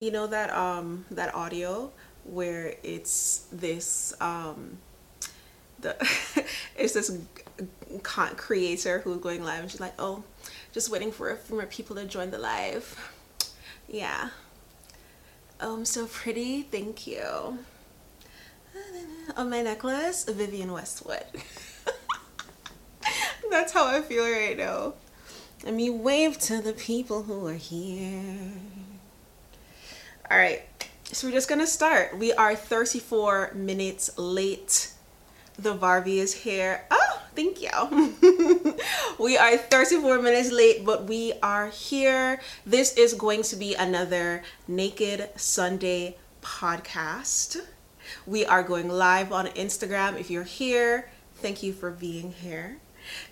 You know that um that audio where it's this um the it's this con- creator who's going live and she's like, "Oh, just waiting for a few more people to join the live." Yeah. Oh, I'm so pretty. Thank you. On my necklace, Vivienne Westwood. That's how I feel right now. Let me wave to the people who are here. All right, so we're just gonna start. We are 34 minutes late. The Varvy is here. Oh, thank you. we are 34 minutes late, but we are here. This is going to be another Naked Sunday podcast. We are going live on Instagram. If you're here, thank you for being here.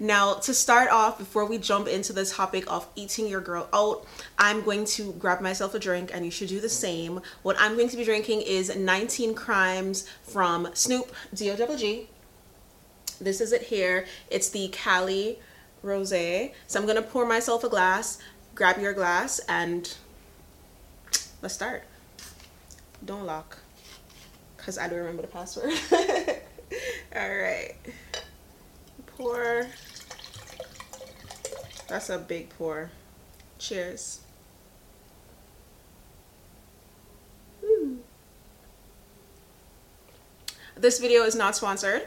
Now, to start off, before we jump into the topic of eating your girl out, I'm going to grab myself a drink and you should do the same. What I'm going to be drinking is 19 Crimes from Snoop D-O-G. This is it here. It's the Cali Rosé. So I'm going to pour myself a glass, grab your glass, and let's start. Don't lock, because I don't remember the password. All right pour. That's a big pour. Cheers. This video is not sponsored.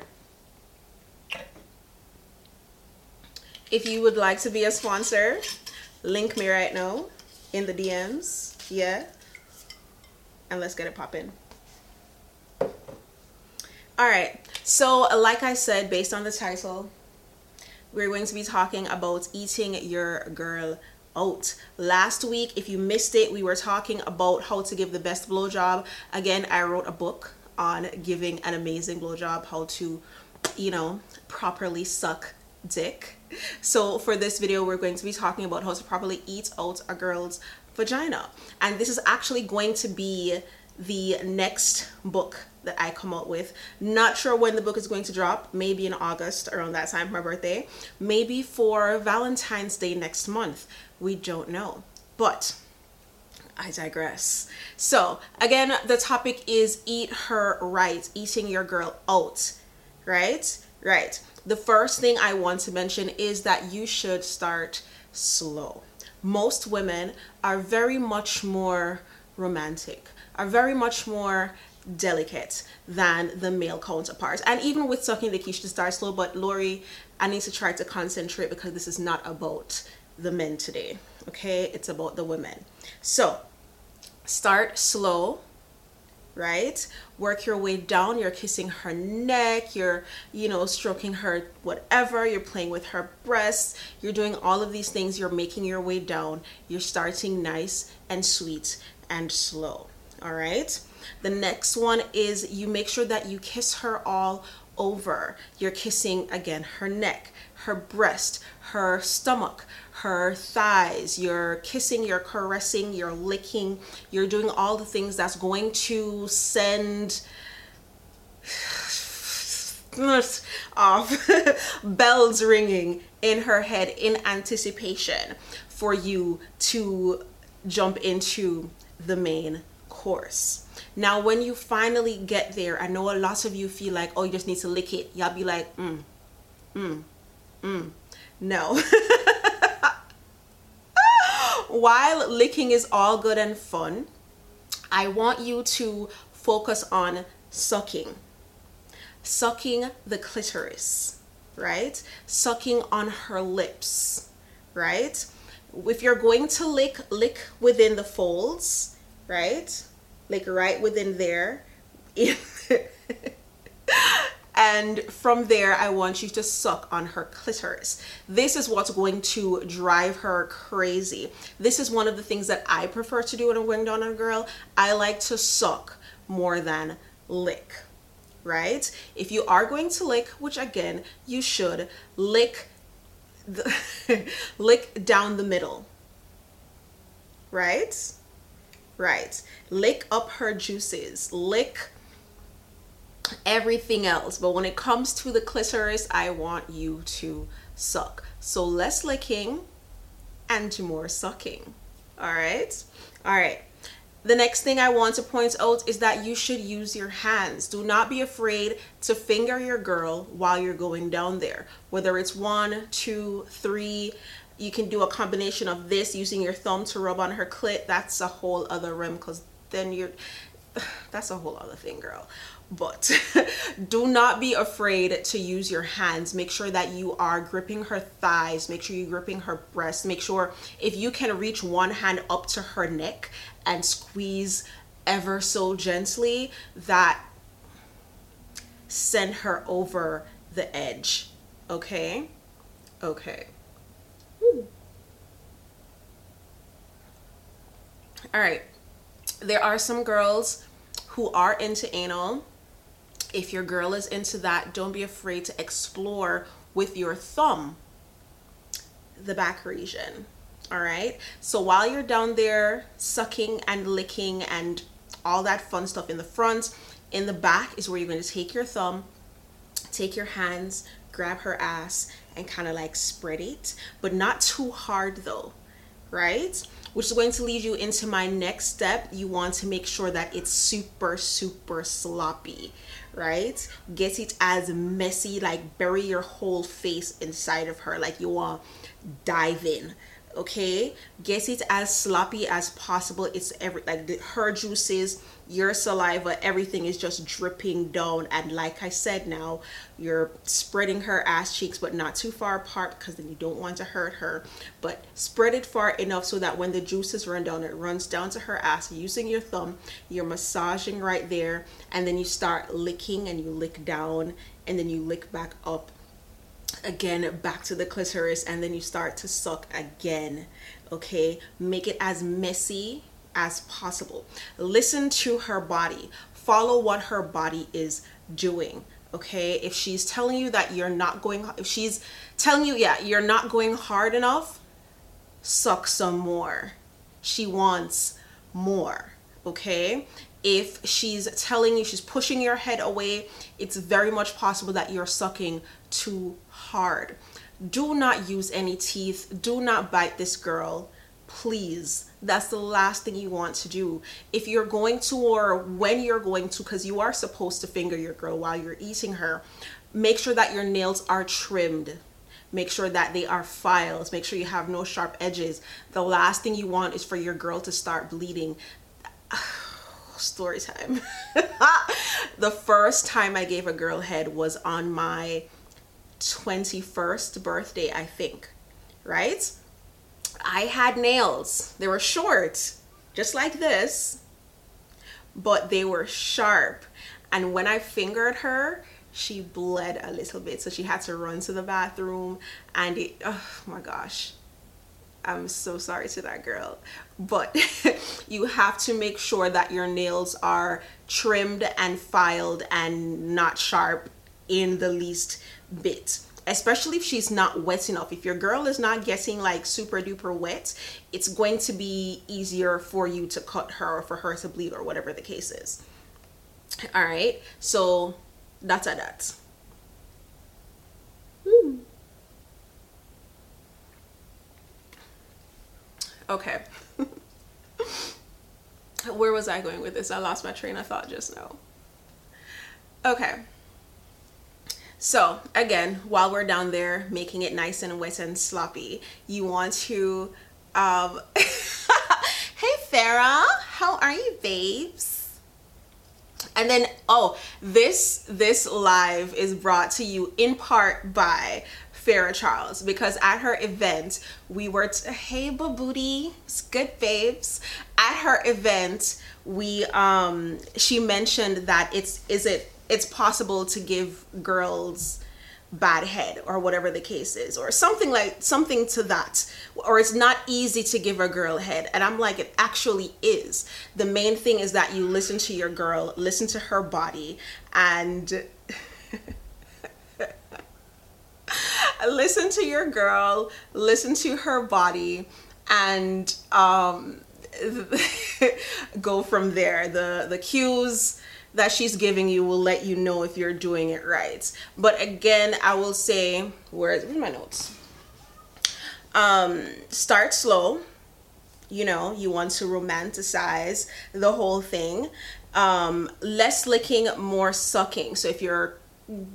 If you would like to be a sponsor, link me right now in the DMs. Yeah. And let's get it popping. All right. So, like I said, based on the title, we're going to be talking about eating your girl out. Last week, if you missed it, we were talking about how to give the best blowjob. Again, I wrote a book on giving an amazing blowjob, how to, you know, properly suck dick. So for this video, we're going to be talking about how to properly eat out a girl's vagina. And this is actually going to be the next book that I come out with. Not sure when the book is going to drop, maybe in August around that time for my birthday, maybe for Valentine's Day next month. We don't know. But I digress. So, again, the topic is eat her right, eating your girl out, right? Right. The first thing I want to mention is that you should start slow. Most women are very much more romantic, are very much more delicate than the male counterparts. And even with sucking the you to start slow. But Lori, I need to try to concentrate because this is not about the men today. Okay, it's about the women. So start slow right work your way down you're kissing her neck you're you know stroking her whatever you're playing with her breasts you're doing all of these things you're making your way down you're starting nice and sweet and slow all right the next one is you make sure that you kiss her all over. You're kissing again her neck, her breast, her stomach, her thighs. You're kissing, you're caressing, you're licking, you're doing all the things that's going to send off bells ringing in her head in anticipation for you to jump into the main course. Now, when you finally get there, I know a lot of you feel like, oh, you just need to lick it. Y'all be like, mm, mm, mm. No. While licking is all good and fun, I want you to focus on sucking. Sucking the clitoris, right? Sucking on her lips, right? If you're going to lick, lick within the folds, right? Like right within there. and from there I want you to suck on her clitoris. This is what's going to drive her crazy. This is one of the things that I prefer to do when I'm going down on a girl. I like to suck more than lick, right? If you are going to lick, which again, you should, lick the lick down the middle, right? Right. Lick up her juices. Lick everything else. But when it comes to the clitoris i want you to suck. So less licking and more sucking. All right? All right. The next thing I want to point out is that you should use your hands. Do not be afraid to finger your girl while you're going down there. Whether it's one, two, three, you can do a combination of this using your thumb to rub on her clit. That's a whole other rim because then you're, that's a whole other thing, girl. But do not be afraid to use your hands. Make sure that you are gripping her thighs. Make sure you're gripping her breasts. Make sure if you can reach one hand up to her neck and squeeze ever so gently, that send her over the edge. Okay? Okay. All right. There are some girls who are into anal if your girl is into that, don't be afraid to explore with your thumb the back region. All right. So while you're down there sucking and licking and all that fun stuff in the front, in the back is where you're going to take your thumb, take your hands, grab her ass, and kind of like spread it, but not too hard though, right? Which is going to lead you into my next step. You want to make sure that it's super, super sloppy right? Get it as messy, like bury your whole face inside of her, like you want dive in. Okay, get it as sloppy as possible. It's every like the, her juices, your saliva, everything is just dripping down. And like I said, now you're spreading her ass cheeks, but not too far apart because then you don't want to hurt her. But spread it far enough so that when the juices run down, it runs down to her ass using your thumb. You're massaging right there, and then you start licking and you lick down, and then you lick back up again back to the clitoris and then you start to suck again okay? Make it as messy as possible. Listen to her body. Follow what her body is doing okay? If she's telling you that you're not going if she's telling you yeah you're not going hard enough suck some more. She wants more okay? If she's telling you she's pushing your head away it's very much possible that you're sucking too hard. Do not use any teeth. Do not bite this girl. Please. That's the last thing you want to do. If you're going to or when you're going to because you are supposed to finger your girl while you're eating her make sure that your nails are trimmed. Make sure that they are filed. Make sure you have no sharp edges. The last thing you want is for your girl to start bleeding. Story time. The first time i gave a girl head was on my 21st birthday i think right I had nails. They were short, just like this, but they were sharp. And when I fingered her, she bled a little bit. So she had to run to the bathroom. And it, oh my gosh, I'm so sorry to that girl. But you have to make sure that your nails are trimmed and filed and not sharp in the least bit especially if she's not wet enough if your girl is not getting like super duper wet it's going to be easier for you to cut her or for her to bleed or whatever the case is. All right? So that's a that. Hmm. Okay. Where was i going with this? I lost my train of thought just now. Okay so again, while we're down there making it nice and wet and sloppy, you want to, um, hey Farah, how are you babes? And then, oh, this, this live is brought to you in part by Farah Charles because at her event we were t- hey babooty it's good babes at her event we um she mentioned that it's is it it's possible to give girls bad head or whatever the case is or something like something to that. Or it's not easy to give a girl head and i'm like it actually is. The main thing is that you listen to your girl listen to her body and listen to your girl listen to her body and um go from there. The the cues that she's giving you will let you know if you're doing it right. But again, I will say, where's my notes? Um, start slow, you know, you want to romanticize the whole thing. Um, less licking, more sucking. So if you're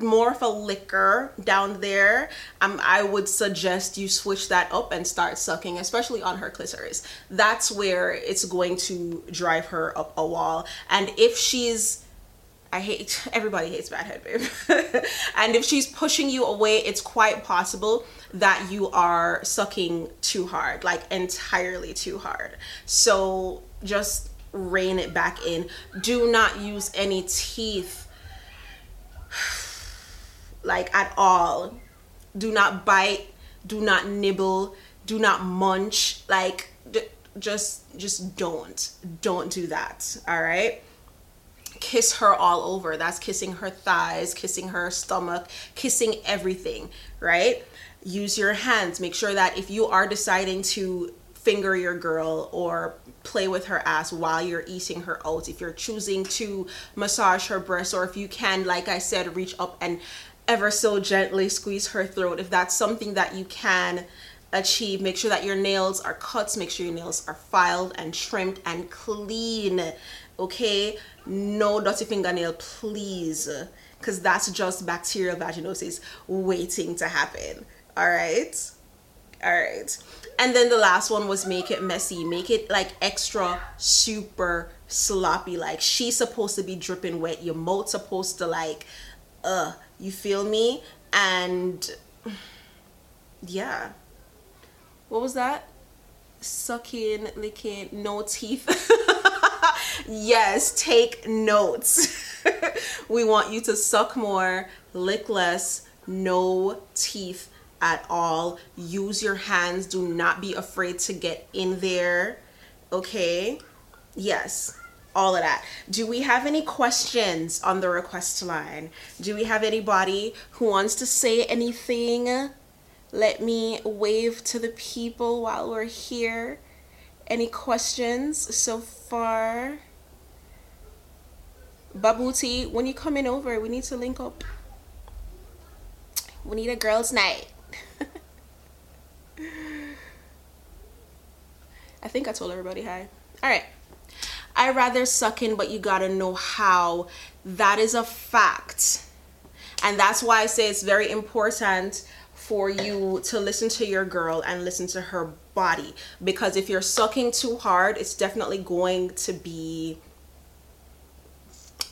more of a licker down there, um, I would suggest you switch that up and start sucking, especially on her clitoris. That's where it's going to drive her up a wall. And if she's I hate everybody hates bad head babe. and if she's pushing you away, it's quite possible that you are sucking too hard, like entirely too hard. So just rein it back in. Do not use any teeth like at all. Do not bite, do not nibble, do not munch. Like just just don't. Don't do that. All right? Kiss her all over. That's kissing her thighs, kissing her stomach, kissing everything, right? Use your hands. Make sure that if you are deciding to finger your girl or play with her ass while you're eating her out if you're choosing to massage her breasts or if you can like i said reach up and ever so gently squeeze her throat if that's something that you can achieve make sure that your nails are cut make sure your nails are filed and trimmed and clean okay no dirty fingernail please because that's just bacterial vaginosis waiting to happen all right all right and then the last one was make it messy make it like extra super sloppy like she's supposed to be dripping wet your mouth supposed to like uh you feel me? And yeah. What was that? Sucking, licking, no teeth. yes, take notes. we want you to suck more, lick less, no teeth at all. Use your hands. Do not be afraid to get in there. Okay? Yes all of that. Do we have any questions on the request line? Do we have anybody who wants to say anything? Let me wave to the people while we're here. Any questions so far? Babuti, when you coming over, we need to link up. We need a girls' night. I think I told everybody hi. All right. I rather suck in, but you gotta know how. That is a fact. And that's why I say it's very important for you to listen to your girl and listen to her body. Because if you're sucking too hard, it's definitely going to be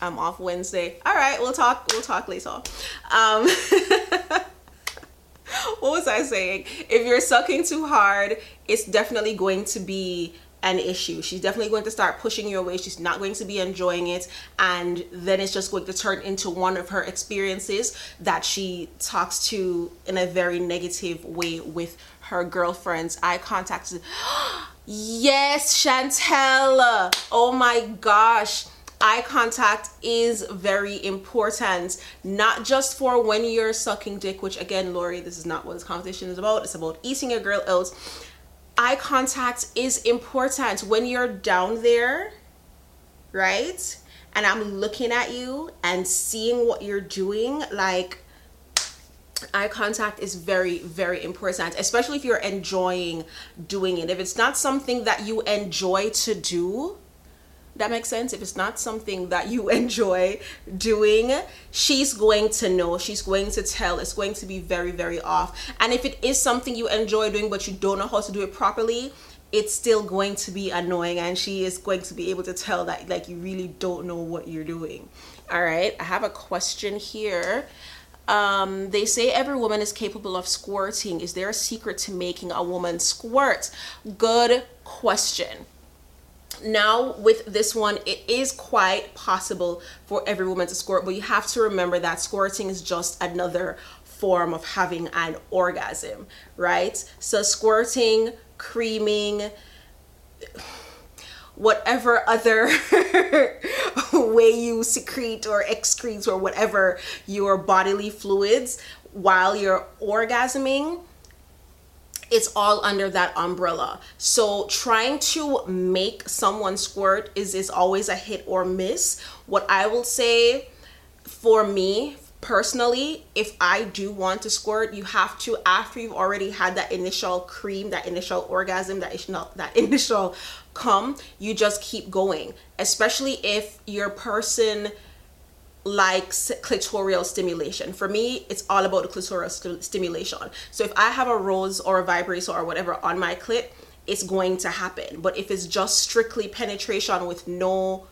I'm off Wednesday. All right, we'll talk. We'll talk later. Um, what was I saying? If you're sucking too hard, it's definitely going to be an issue. She's definitely going to start pushing you away. She's not going to be enjoying it. And then it's just going to turn into one of her experiences that she talks to in a very negative way with her girlfriends. Eye contact. yes, Chantel. Oh my gosh eye contact is very important not just for when you're sucking dick which again lori this is not what this conversation is about it's about eating a girl out eye contact is important when you're down there, right? And I'm looking at you and seeing what you're doing, like eye contact is very very important especially if you're enjoying doing it if it's not something that you enjoy to do that makes sense. If it's not something that you enjoy doing she's going to know. She's going to tell. It's going to be very very off. And if it is something you enjoy doing but you don't know how to do it properly it's still going to be annoying. And she is going to be able to tell that like you really don't know what you're doing. All right. I have a question here. Um, they say every woman is capable of squirting. Is there a secret to making a woman squirt? Good question now with this one it is quite possible for every woman to squirt but you have to remember that squirting is just another form of having an orgasm right? So squirting creaming whatever other way you secrete or excrete or whatever your bodily fluids while you're orgasming it's all under that umbrella. So trying to make someone squirt is is always a hit or miss. What I will say for me personally, if I do want to squirt, you have to after you've already had that initial cream, that initial orgasm, that initial that initial come, you just keep going. Especially if your person likes clitoral stimulation. For me, it's all about the clitoral st- stimulation. So if I have a rose or a vibrator or whatever on my clit, it's going to happen. But if it's just strictly penetration with no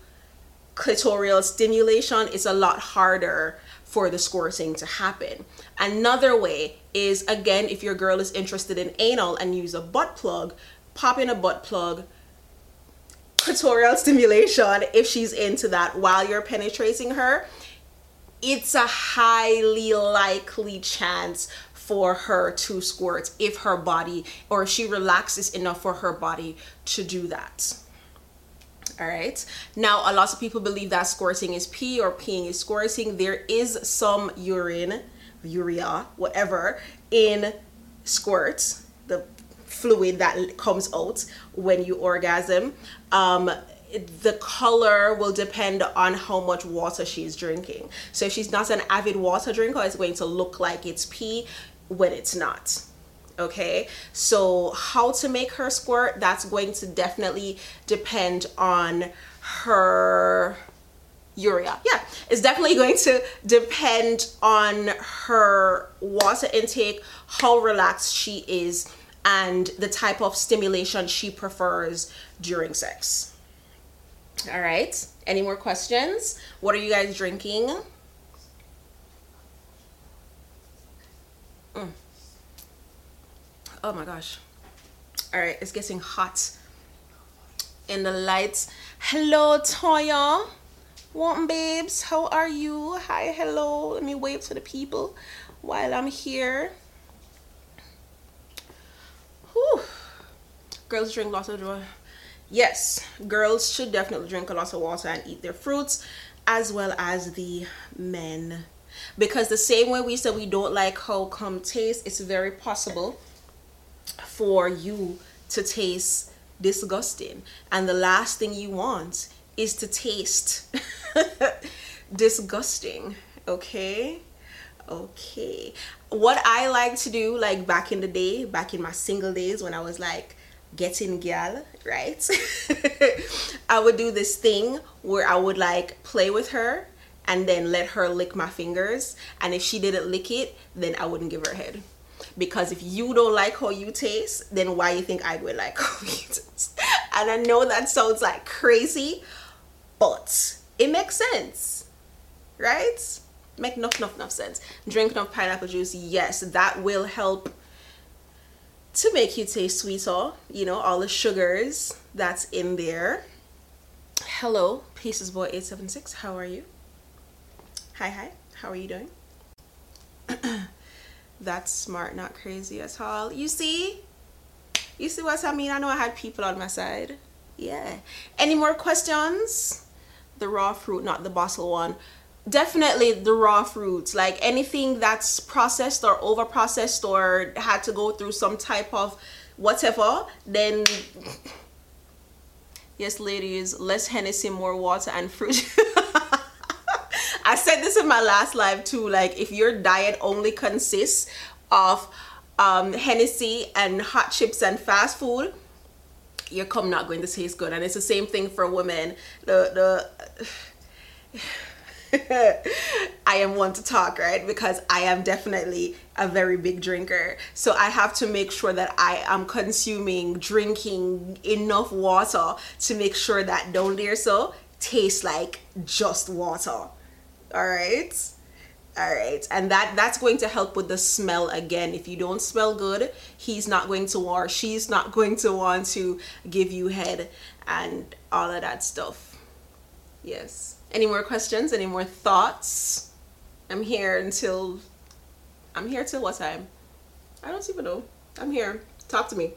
clitoral stimulation, it's a lot harder for the squirting to happen. Another way is again, if your girl is interested in anal and use a butt plug, pop in a butt plug, clitoral stimulation if she's into that while you're penetrating her. It's a highly likely chance for her to squirt if her body or she relaxes enough for her body to do that. All right now a lot of people believe that squirting is pee or peeing is squirting. There is some urine urea whatever in squirts the fluid that comes out when you orgasm. Um, the color will depend on how much water she's drinking. So if she's not an avid water drinker, it's going to look like it's pee when it's not okay? So how to make her squirt that's going to definitely depend on her urea. Yeah it's definitely going to depend on her water intake how relaxed she is and the type of stimulation she prefers during sex all right. Any more questions? What are you guys drinking? Mm. Oh my gosh. All right it's getting hot in the lights. Hello toya. Wanton babes? How are you? Hi hello. Let me wave to the people while i'm here. Whew. girls drink lots of water yes girls should definitely drink a lot of water and eat their fruits as well as the men because the same way we said we don't like how come taste it's very possible for you to taste disgusting. And the last thing you want is to taste disgusting. Okay? Okay. What I like to do, like back in the day, back in my single days when I was like getting gal, right? I would do this thing where I would like play with her and then let her lick my fingers. And if she didn't lick it, then I wouldn't give her a head because if you don't like how you taste then why you think i would like how you taste and i know that sounds like crazy but it makes sense right make enough enough enough sense drink enough pineapple juice yes that will help to make you taste sweeter you know all the sugars that's in there hello pieces boy 876 how are you hi hi how are you doing that's smart, not crazy at all. You see? You see what I mean? I know I had people on my side. Yeah. Any more questions? The raw fruit, not the bottle one. Definitely the raw fruits. Like anything that's processed or over processed or had to go through some type of whatever, then yes, ladies, less Hennessy, more water and fruit. I said this in my last live too. Like, if your diet only consists of um, Hennessy and hot chips and fast food, your cum not going to taste good. And it's the same thing for women. The the I am one to talk, right? Because I am definitely a very big drinker. So I have to make sure that I am consuming, drinking enough water to make sure that down there so tastes like just water. All right? All right. And that that's going to help with the smell again. If you don't smell good he's not going to or she's not going to want to give you head and all of that stuff. Yes any more questions any more thoughts i'm here until i'm here till what time i don't even know i'm here talk to me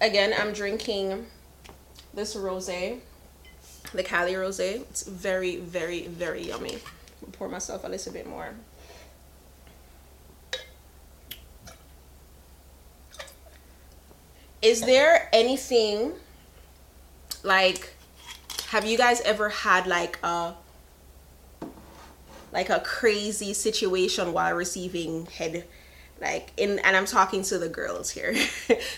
again i'm drinking this rosé the Cali Rosé. It's very, very, very yummy. pour myself a little bit more. Is there anything like have you guys ever had like a like a crazy situation while receiving head like in and i'm talking to the girls here.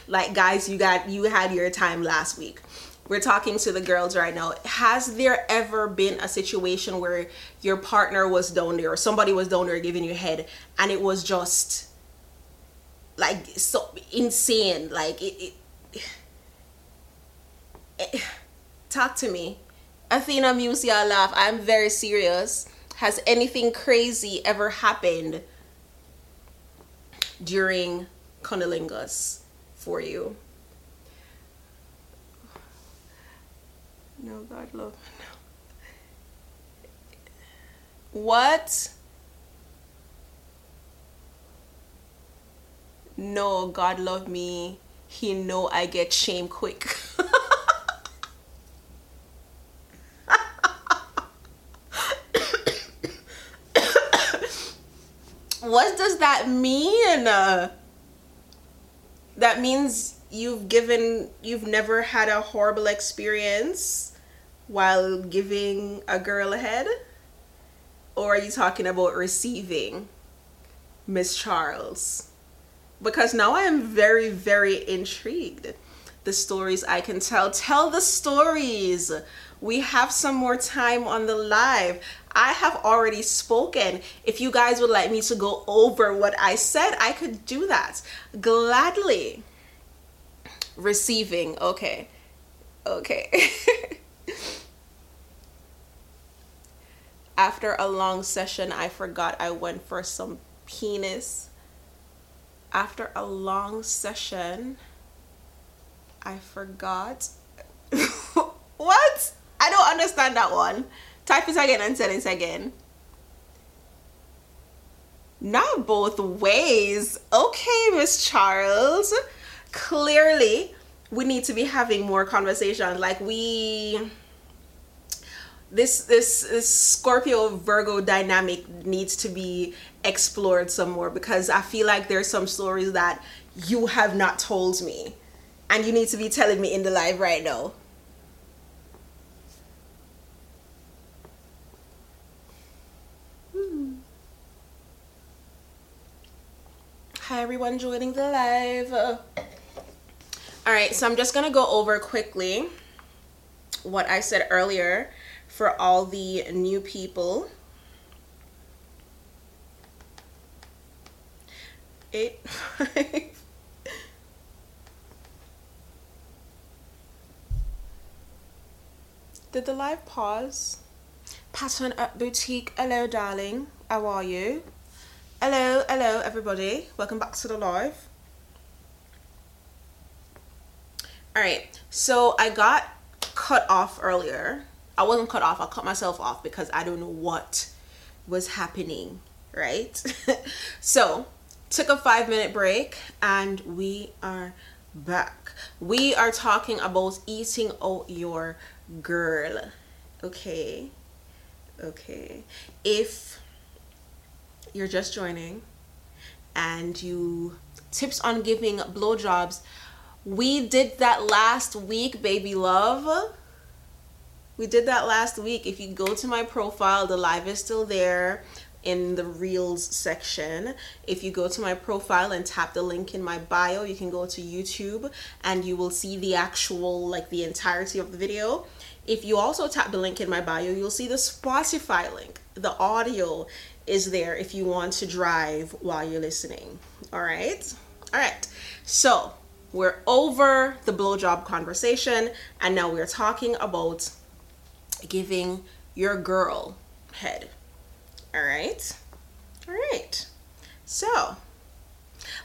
Like guys you got you had your time last week. We're talking to the girls right now. Has there ever been a situation where your partner was down there or somebody was down there giving you head and it was just like so insane? Like it, it, it talk to me. Athena musia laugh. I'm very serious. Has anything crazy ever happened during cunnilingus for you? No god love no. What? No god love me. He know i get shame quick what does that mean that means you've given you've never had a horrible experience while giving a girl a head or are you talking about receiving miss charles because now I am very, very intrigued. The stories I can tell. Tell the stories. We have some more time on the live. I have already spoken. If you guys would like me to go over what I said, I could do that gladly. Receiving. Okay. Okay. After a long session, I forgot I went for some penis after a long session, I forgot. what? I don't understand that one. Type it again and tell it again. Not both ways. Okay, Miss Charles. Clearly, we need to be having more conversation. Like we this this this Scorpio Virgo dynamic needs to be explored some more because I feel like there's some stories that you have not told me and you need to be telling me in the live right now. Everyone joining the live. All right, so I'm just to go over quickly what I said earlier for all the new people. Eight. Did the live pause? Pattern at Boutique. Hello, darling. How are you? Hello, hello, everybody. Welcome back to the live. All right, so I got cut off earlier. I wasn't cut off. I cut myself off because I don't know what was happening, right? so took a five minute break and we are back. We are talking about eating out your girl. Okay. Okay. If you're just joining and you tips on giving blowjobs, we did that last week, baby love. We did that last week. If you go to my profile, the live is still there in the reels section. If you go to my profile and tap the link in my bio, you can go to YouTube and you will see the actual, like the entirety of the video. If you also tap the link in my bio, you'll see the Spotify link. The audio is there if you want to drive while you're listening. All right. All right. So we're over the blowjob conversation and now we're talking about giving your girl head. All right. All right. So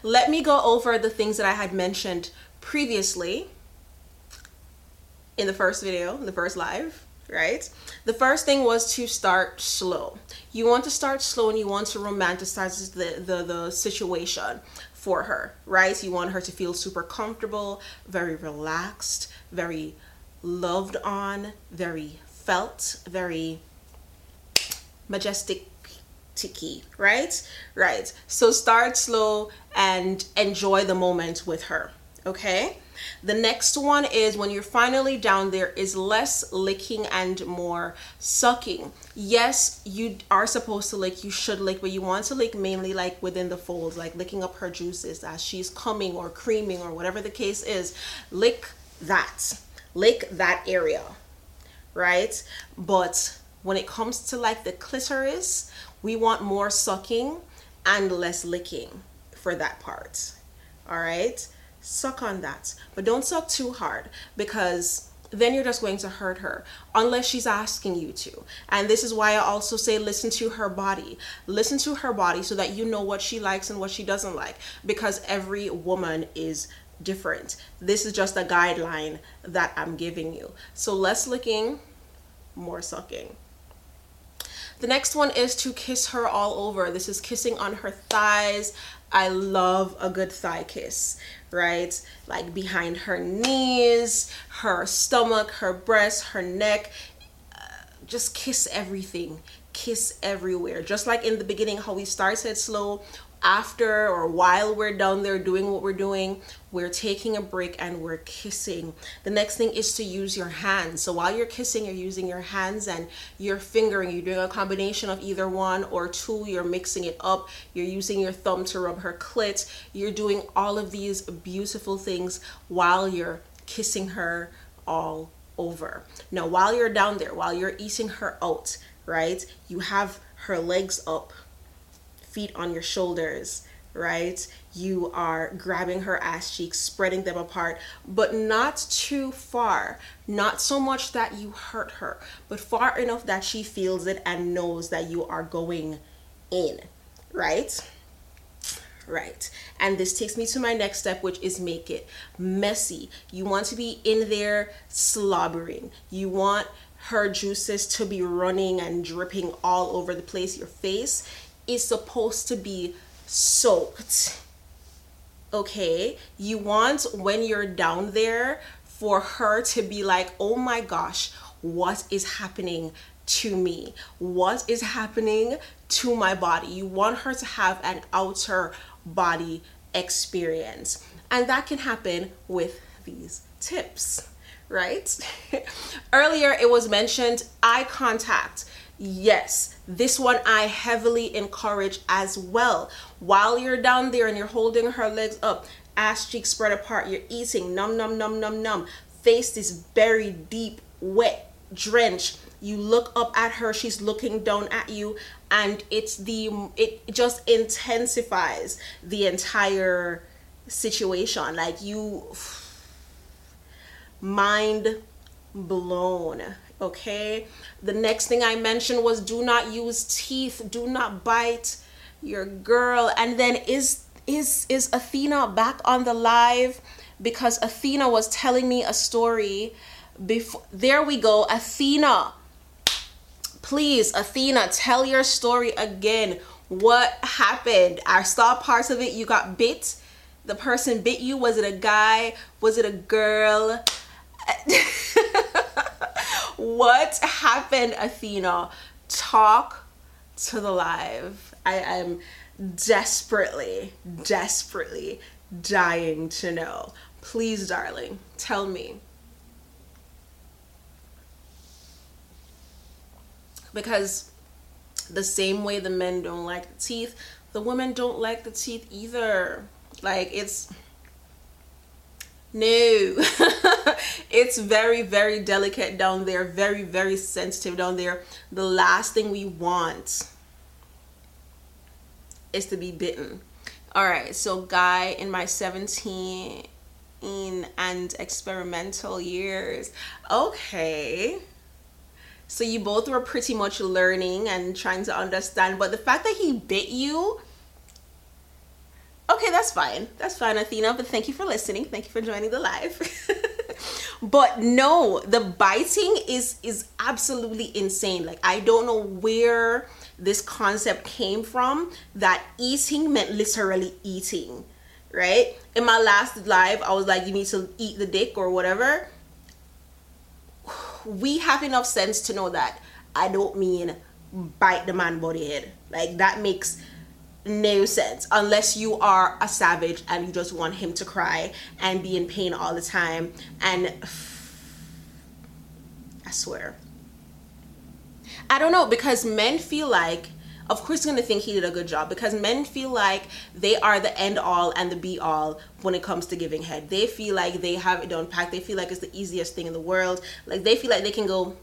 let me go over the things that I had mentioned previously in the first video, the first live, right? The first thing was to start slow. You want to start slow and you want to romanticize the, the, the situation for her, right? You want her to feel super comfortable, very relaxed, very loved on, very felt, very majestic tiki, right? Right. So start slow and enjoy the moment with her. Okay. The next one is when you're finally down there is less licking and more sucking. Yes, you are supposed to lick, you should lick, but you want to lick mainly like within the folds, like licking up her juices as she's coming or creaming or whatever the case is. Lick that. Lick that area. Right? But when it comes to like the clitoris, we want more sucking and less licking for that part. All right? Suck on that. But don't suck too hard because then you're just going to hurt her unless she's asking you to. And this is why I also say listen to her body. Listen to her body so that you know what she likes and what she doesn't like because every woman is different. This is just a guideline that I'm giving you. So less licking, more sucking. The next one is to kiss her all over. This is kissing on her thighs. I love a good thigh kiss, right? Like behind her knees, her stomach, her breast, her neck. Uh, just kiss everything. Kiss everywhere. Just like in the beginning, how we started slow, after or while we're down there doing what we're doing, we're taking a break and we're kissing. The next thing is to use your hands. So while you're kissing, you're using your hands and you're fingering. You're doing a combination of either one or two. You're mixing it up. You're using your thumb to rub her clit. You're doing all of these beautiful things while you're kissing her all over. Now, while you're down there, while you're eating her out, right, you have her legs up feet on your shoulders, right? You are grabbing her ass cheeks, spreading them apart, but not too far. Not so much that you hurt her, but far enough that she feels it and knows that you are going in, right? Right. And this takes me to my next step, which is make it messy. You want to be in there slobbering. You want her juices to be running and dripping all over the place, your face is supposed to be soaked. Okay? You want when you're down there for her to be like, oh my gosh, what is happening to me? What is happening to my body? You want her to have an outer body experience. And that can happen with these tips, right? Earlier, it was mentioned eye contact. Yes, this one I heavily encourage as well. While you're down there and you're holding her legs up, ass cheeks spread apart, you're eating, num, num, num, num, num. Face is very deep, wet, drenched. You look up at her, she's looking down at you, and it's the, it just intensifies the entire situation. Like you, mind blown okay? The next thing i mentioned was do not use teeth do not bite your girl. And then is is is athena back on the live? Because athena was telling me a story before there we go athena. Please athena tell your story again. What happened? I saw parts of it. You got bit. The person bit you. Was it a guy? Was it a girl what happened, Athena? Talk to the live. I am desperately, desperately dying to know. Please, darling, tell me. Because the same way the men don't like the teeth, the women don't like the teeth either. Like, it's no it's very very delicate down there very very sensitive down there the last thing we want is to be bitten all right so guy in my 17 and experimental years okay so you both were pretty much learning and trying to understand but the fact that he bit you okay, that's fine. That's fine, Athena. But thank you for listening. Thank you for joining the live. but no, the biting is is absolutely insane. Like I don't know where this concept came from that eating meant literally eating, right? In my last live, I was like, you need to eat the dick or whatever. We have enough sense to know that I don't mean bite the man body head. Like that makes no sense unless you are a savage and you just want him to cry and be in pain all the time and I swear I don't know because men feel like of course he's gonna think he did a good job because men feel like they are the end all and the be all when it comes to giving head. They feel like they have it done packed. They feel like it's the easiest thing in the world. Like they feel like they can go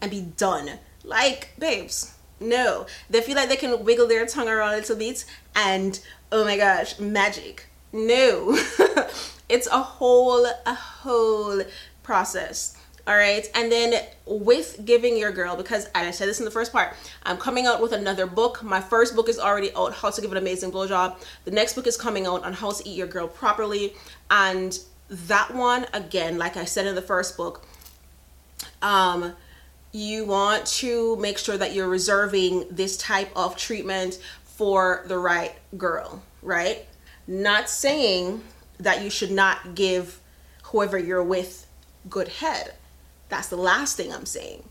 and be done. Like, babes, no. They feel like they can wiggle their tongue around a little bit and oh my gosh, magic. No. it's a whole a whole process all right and then with giving your girl because i said this in the first part i'm coming out with another book my first book is already out how to give an amazing blowjob the next book is coming out on how to eat your girl properly and that one again like i said in the first book um you want to make sure that you're reserving this type of treatment for the right girl right not saying that you should not give whoever you're with good head that's the last thing I'm saying.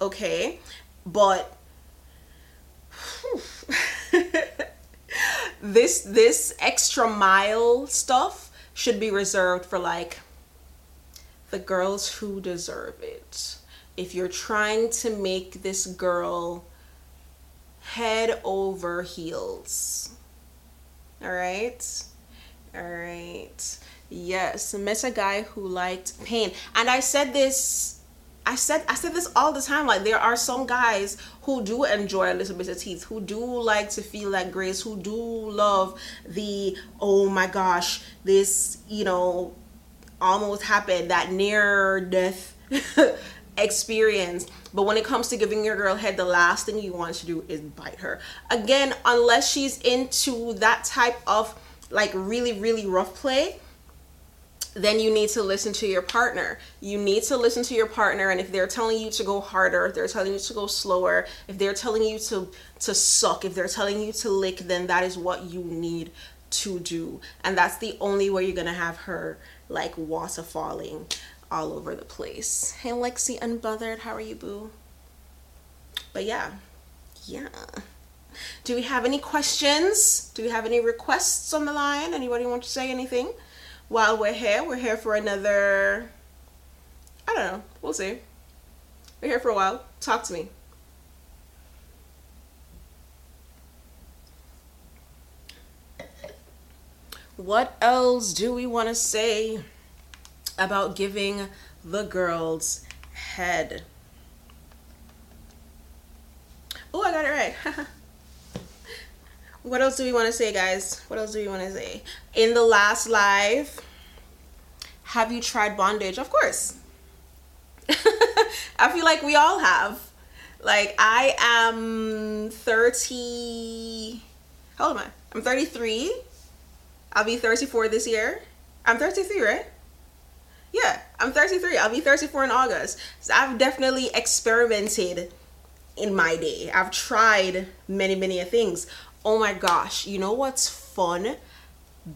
Okay? But this this extra mile stuff should be reserved for like the girls who deserve it. If you're trying to make this girl head over heels. All right? All right. Yes, met a guy who liked pain. And I said this I said I said this all the time. Like there are some guys who do enjoy a little bit of teeth, who do like to feel that grace, who do love the oh my gosh, this, you know, almost happened, that near death experience. But when it comes to giving your girl head, the last thing you want to do is bite her. Again, unless she's into that type of like really, really rough play, then you need to listen to your partner. You need to listen to your partner and if they're telling you to go harder, if they're telling you to go slower, if they're telling you to to suck, if they're telling you to lick, then that is what you need to do. And that's the only way you're going to have her like water falling all over the place. Hey Lexi Unbothered, how are you boo? But yeah. Yeah. Do we have any questions? Do we have any requests on the line? Anybody want to say anything? while we're here. We're here for another, I don't know, we'll see. We're here for a while. Talk to me. What else do we want to say about giving the girls head? Oh, I got it right. what else do we want to say guys? What else do we want to say? In the last live have you tried bondage? Of course. I feel like we all have. Like i am 30 how old am i? I'm 33 i'll be 34 this year. I'm 33 right yeah i'm 33 i'll be 34 in august so i've definitely experimented in my day i've tried many many things oh my gosh, you know what's fun?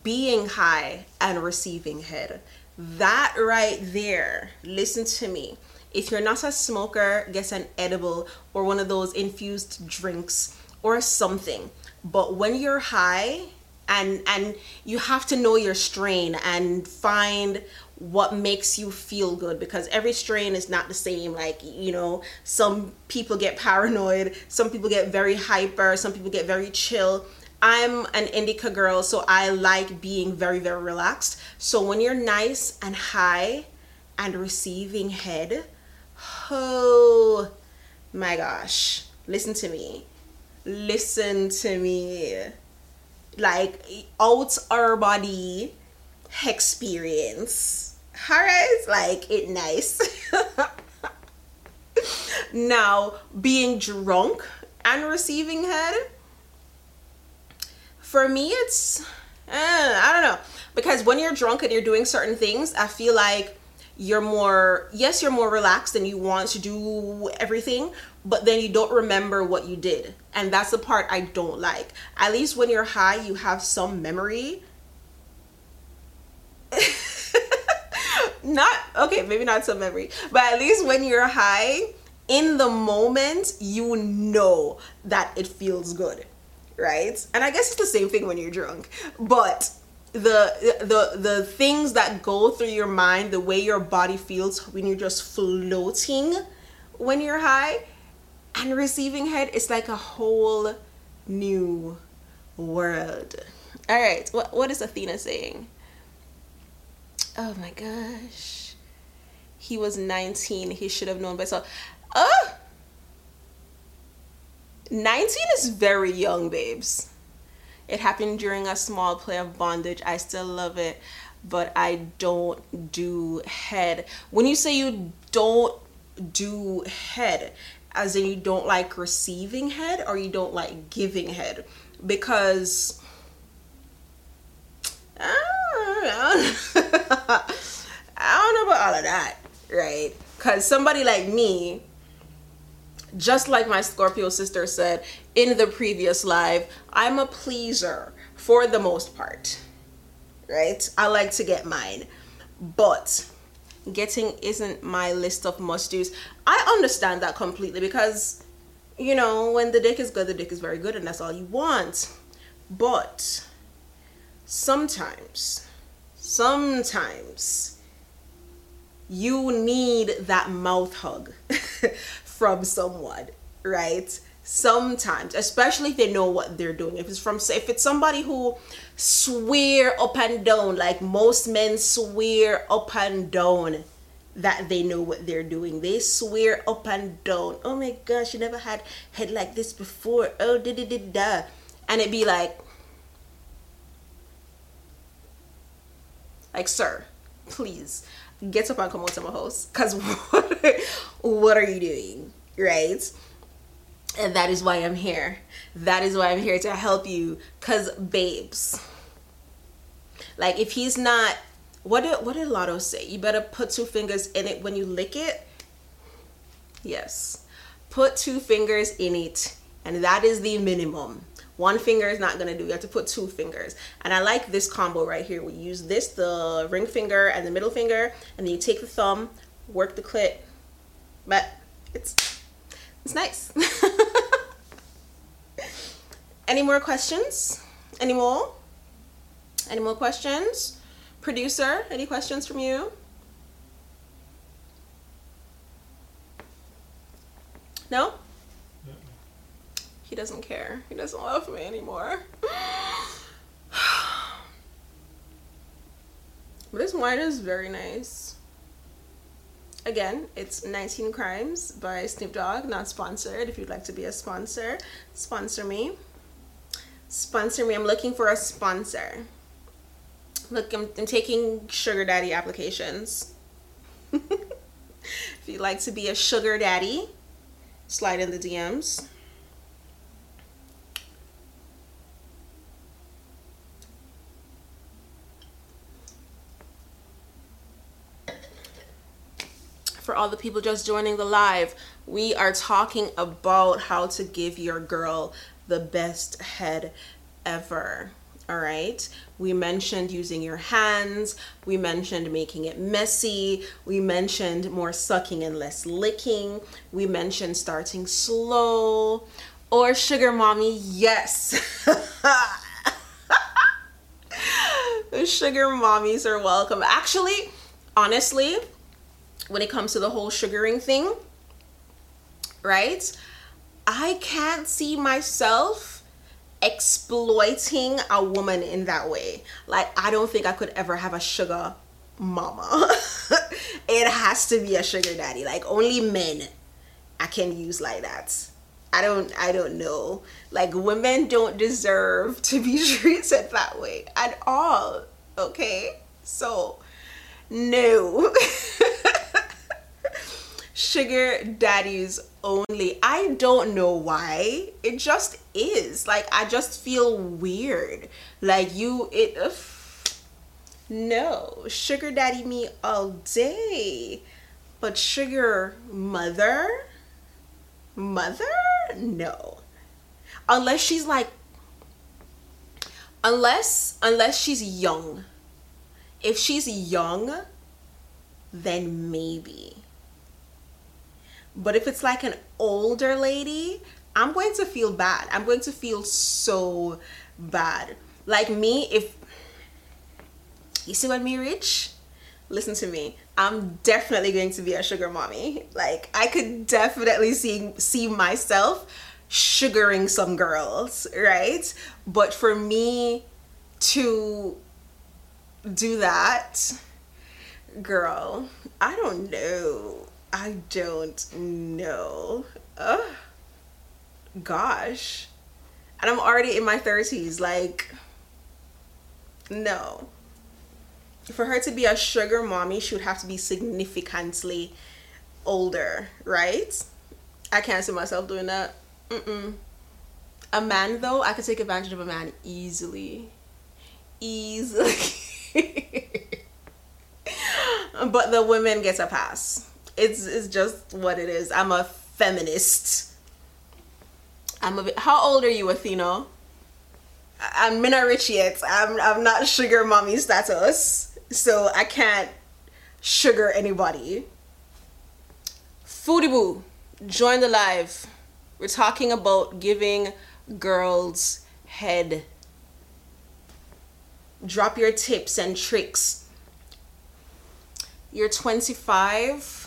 Being high and receiving head. That right there, listen to me. If you're not a smoker, get an edible or one of those infused drinks or something. But when you're high and and you have to know your strain and find what makes you feel good because every strain is not the same. Like you know some people get paranoid some people get very hyper some people get very chill. I'm an indica girl so i like being very very relaxed. So when you're nice and high and receiving head oh my gosh listen to me. Listen to me. Like out our body experience. Alright like it nice. Now being drunk and receiving head for me it's uh, i don't know. Because when you're drunk and you're doing certain things i feel like you're more yes you're more relaxed and you want to do everything but then you don't remember what you did. And that's the part i don't like. At least when you're high you have some memory not okay maybe not some memory but at least when you're high in the moment you know that it feels good right? And i guess it's the same thing when you're drunk but the the the things that go through your mind the way your body feels when you're just floating when you're high and receiving head it's like a whole new world. All right what, what is athena saying oh my gosh. He was 19 he should have known better uh 19 is very young babes. It happened during a small play of bondage. I still love it but i don't do head. When you say you don't do head as in you don't like receiving head or you don't like giving head? Because I don't, know, I don't know about all of that, right? Because somebody like me, just like my Scorpio sister said in the previous live, I'm a pleaser for the most part, right? I like to get mine, but getting isn't my list of must do's. I understand that completely because, you know, when the dick is good, the dick is very good, and that's all you want. But sometimes, sometimes you need that mouth hug from someone, right? Sometimes, especially if they know what they're doing. If it's from, if it's somebody who swear up and down, like most men swear up and down that they know what they're doing. They swear up and down. Oh my gosh, you never had head like this before. Oh, da da da da. And it be like, like, sir, please get up and come out to my house. Cause what, what are you doing, right? And that is why I'm here. That is why I'm here to help you. Cause babes, like if he's not what did what did Latto say? You better put two fingers in it when you lick it. Yes. Put two fingers in it. And that is the minimum. One finger is not gonna do. You have to put two fingers. And I like this combo right here. We use this, the ring finger and the middle finger, and then you take the thumb, work the clit. But it's it's nice. Any more questions? Any more? Any more questions? Producer, any questions from you? No? He doesn't care. He doesn't love me anymore. but this wine is very nice. Again, it's 19 Crimes by Snoop Dogg, not sponsored. If you'd like to be a sponsor, sponsor me. Sponsor me. I'm looking for a sponsor. Look, I'm, I'm taking sugar daddy applications. if you'd like to be a sugar daddy, slide in the DMs. For all the people just joining the live, we are talking about how to give your girl the best head ever. All right? We mentioned using your hands. We mentioned making it messy. We mentioned more sucking and less licking. We mentioned starting slow. Or sugar mommy yes. Sugar mommies are welcome. Actually honestly when it comes to the whole sugaring thing right i can't see myself exploiting a woman in that way. Like, I don't think I could ever have a sugar mama. it has to be a sugar daddy. Like, only men I can use like that. I don't I don't know. Like women don't deserve to be treated that way at all. Okay? So no. sugar daddies only. I don't know why. It just is. Like I just feel weird. Like you it no, sugar daddy me all day. But sugar mother? Mother? No. Unless she's like unless unless she's young. If she's young, then maybe But if it's like an older lady, I'm going to feel bad. I'm going to feel so bad. Like me, if you see when me rich, listen to me. I'm definitely going to be a sugar mommy. Like I could definitely see see myself sugaring some girls, right? But for me to do that, girl, I don't know. I don't know. Gosh. And I'm already in my 30s. Like, no. For her to be a sugar mommy, she would have to be significantly older, right? I can't see myself doing that. Mm-mm. A man, though, I could take advantage of a man easily. Easily. but the women get a pass. It's it's just what it is. I'm a feminist. I'm a bit. How old are you, Athena? I'm not rich yet. I'm I'm not sugar mommy status, so I can't sugar anybody. Foodie boo, join the live. We're talking about giving girls head. Drop your tips and tricks. You're 25.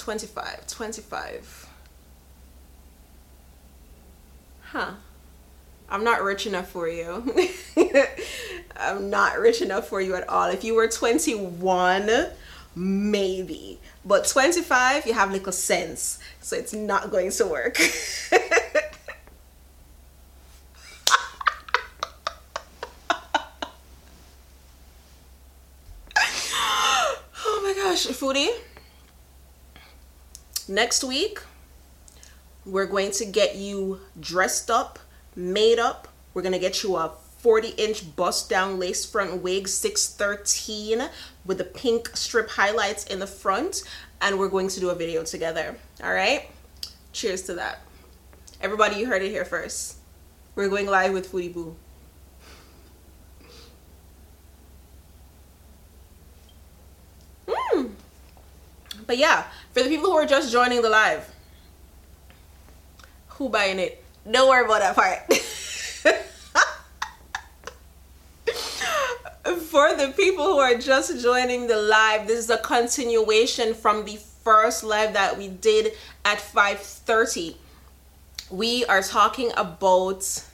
25, 25. Huh. I'm not rich enough for you. I'm not rich enough for you at all. If you were 21, maybe. But 25, you have little sense. So it's not going to work. oh my gosh, foodie. Next week, we're going to get you dressed up, made up. We're going to get you a 40 inch bust down lace front wig 613 with the pink strip highlights in the front and we're going to do a video together. All right? Cheers to that. Everybody you heard it here first. We're going live with foodie boo. Mm. but yeah for the people who are just joining the live who buying it don't worry about that part for the people who are just joining the live, this is a continuation from the first live that we did at 5:30. We are talking about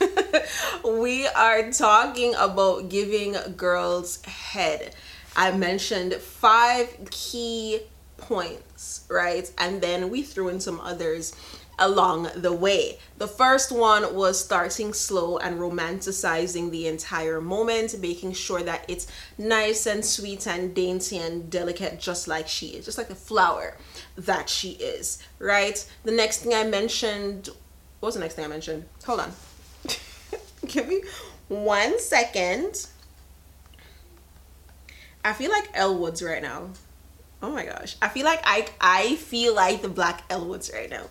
we are talking about giving girls head. I mentioned five key points, right? And then we threw in some others along the way. The first one was starting slow and romanticizing the entire moment, making sure that it's nice and sweet and dainty and delicate, just like she is, just like the flower that she is, right? The next thing I mentioned, what was the next thing I mentioned? Hold on. Give me one second. I feel like Elle Woods right now. Oh my gosh. I feel like I I feel like the black Elle Woods right now.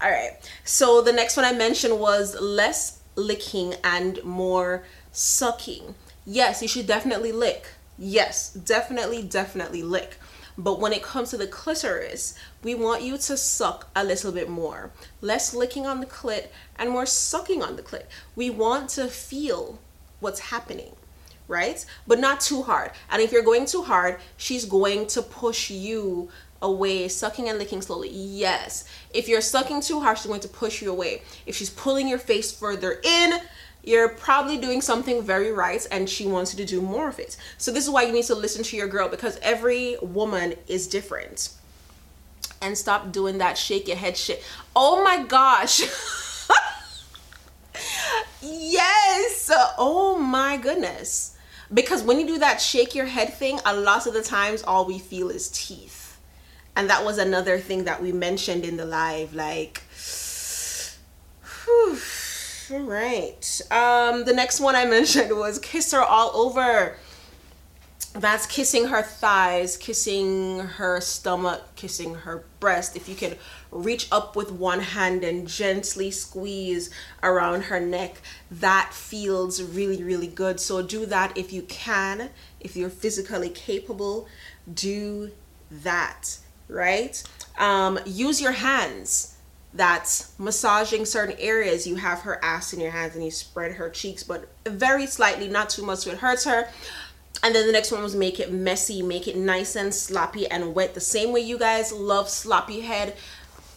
All right. So the next one I mentioned was less licking and more sucking. Yes, you should definitely lick. Yes, definitely, definitely lick. But when it comes to the clitoris, we want you to suck a little bit more. Less licking on the clit and more sucking on the clit. We want to feel what's happening, right? But not too hard. And if you're going too hard, she's going to push you away, sucking and licking slowly. Yes. If you're sucking too hard, she's going to push you away. If she's pulling your face further in, you're probably doing something very right and she wants you to do more of it. So this is why you need to listen to your girl because every woman is different. And stop doing that shake your head shit. Oh my gosh. yes. Oh my goodness. Because when you do that shake your head thing, a lot of the times all we feel is teeth. And that was another thing that we mentioned in the live like whew, all right. Um the next one i mentioned was kiss her all over that's kissing her thighs kissing her stomach kissing her breast if you can reach up with one hand and gently squeeze around her neck that feels really really good so do that if you can if you're physically capable do that, right? Um, use your hands. That's massaging certain areas. You have her ass in your hands and you spread her cheeks, but very slightly, not too much so it hurts her. And then the next one was make it messy, make it nice and sloppy and wet. The same way you guys love sloppy head.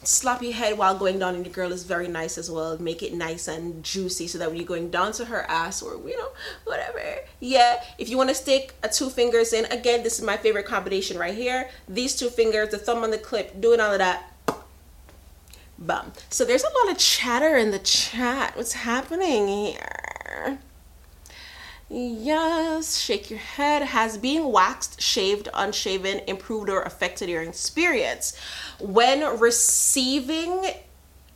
Sloppy head while going down in the girl is very nice as well. Make it nice and juicy so that when you're going down to her ass or you know whatever. Yeah if you want to stick a two fingers in again this is my favorite combination right here. These two fingers the thumb on the clip doing all of that. Bum. So there's a lot of chatter in the chat. What's happening here Yes, shake your head. Has being waxed, shaved, unshaven improved or affected your experience? When receiving,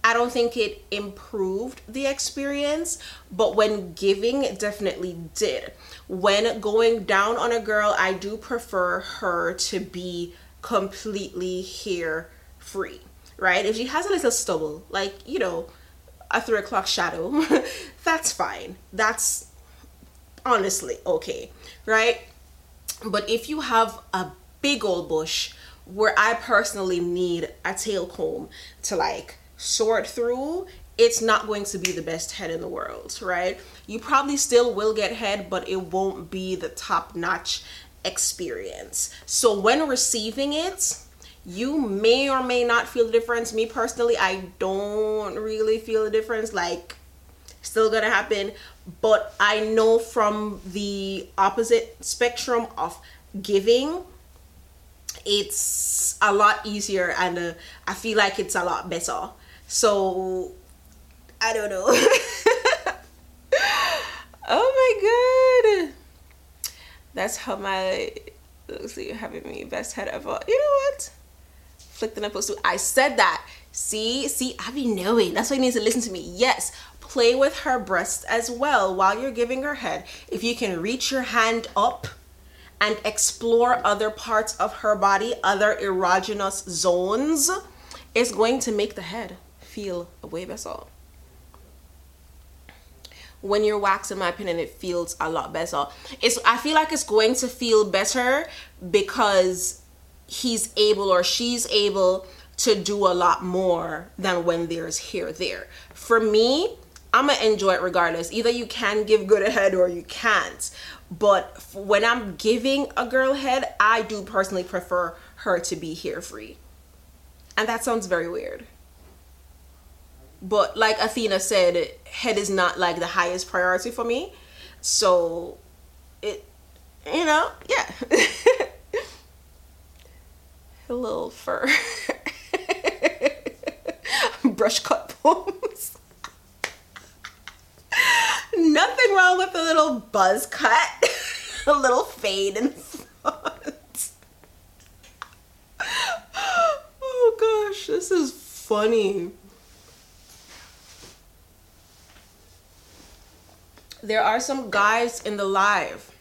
I don't think it improved the experience, but when giving, it definitely did. When going down on a girl, I do prefer her to be completely hair free, right? If she has a little stubble, like, you know, a three o'clock shadow, that's fine. That's honestly okay, right? But if you have a big old bush where I personally need a tail comb to like sort through, it's not going to be the best head in the world, right? You probably still will get head, but it won't be the top notch experience. So when receiving it, you may or may not feel the difference. Me personally, I don't really feel the difference. Like, still gonna happen but I know from the opposite spectrum of giving, it's a lot easier and uh, I feel like it's a lot better. So I don't know. oh my god. That's how my looks like you're having me best head ever. You know what? Flick the nipples too. I said that. See, see, I be knowing. That's why you need to listen to me. Yes, play with her breasts as well while you're giving her head. If you can reach your hand up and explore other parts of her body, other erogenous zones, it's going to make the head feel way better. When you're waxed, in my opinion, it feels a lot better. It's I feel like it's going to feel better because he's able or she's able to do a lot more than when there's hair there. For me, I'm gonna enjoy it regardless. Either you can give good head or you can't. But when I'm giving a girl head, I do personally prefer her to be hair free. And that sounds very weird. But like Athena said, head is not like the highest priority for me. So it, you know, yeah. a little fur. Brush cut poems nothing wrong with a little buzz cut, a little fade in front. oh gosh, this is funny. There are some guys in the live.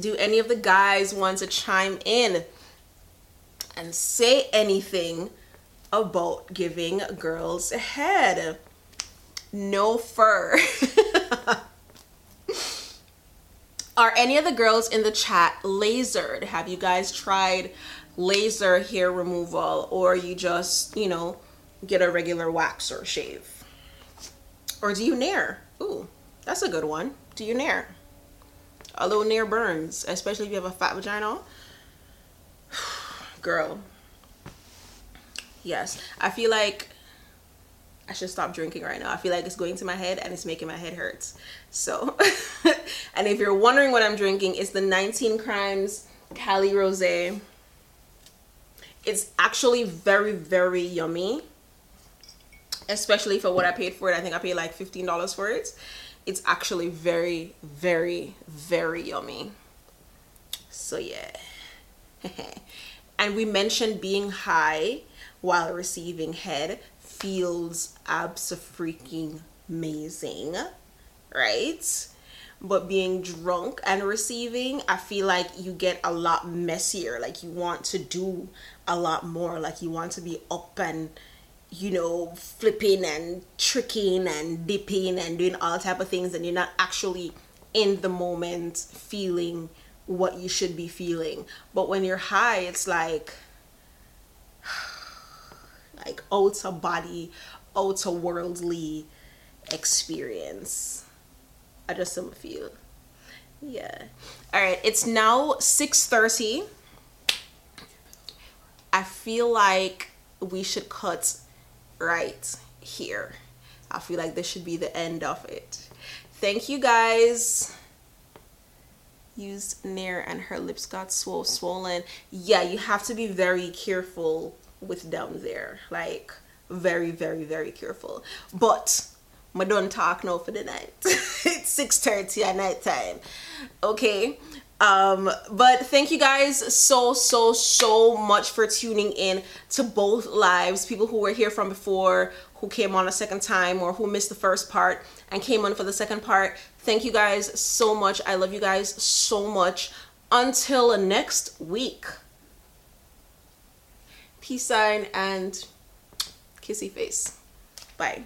Do any of the guys want to chime in and say anything about giving girls a head? No fur. Are any of the girls in the chat lasered? Have you guys tried laser hair removal or you just, you know, get a regular wax or shave? Or do you nair? Ooh, that's a good one. Do you nair? A little nair burns, especially if you have a fat vagina. Girl. Yes, I feel like I should stop drinking right now. I feel like it's going to my head and it's making my head hurt. So, and if you're wondering what I'm drinking, it's the 19 Crimes Cali Rosé. It's actually very, very yummy, especially for what I paid for it. I think I paid like $15 for it. It's actually very, very, very yummy. So, yeah. and we mentioned being high while receiving head feels abso-freaking amazing, right? But being drunk and receiving, I feel like you get a lot messier. Like you want to do a lot more. Like you want to be up and you know flipping and tricking and dipping and doing all type of things and you're not actually in the moment feeling what you should be feeling but when you're high it's like like outer body outer worldly experience. I just don't feel yeah. All right it's now 6:30. i feel like we should cut right here. I feel like this should be the end of it. Thank you guys. Used Nair and her lips got swole swollen. Yeah you have to be very careful with down there. Like very very very careful. But I don't talk now for the night. It's 6.30 at night time. Okay? Um but thank you guys so so so much for tuning in to both lives. People who were here from before who came on a second time or who missed the first part and came on for the second part thank you guys so much. I love you guys so much. Until next week peace sign and kissy face. Bye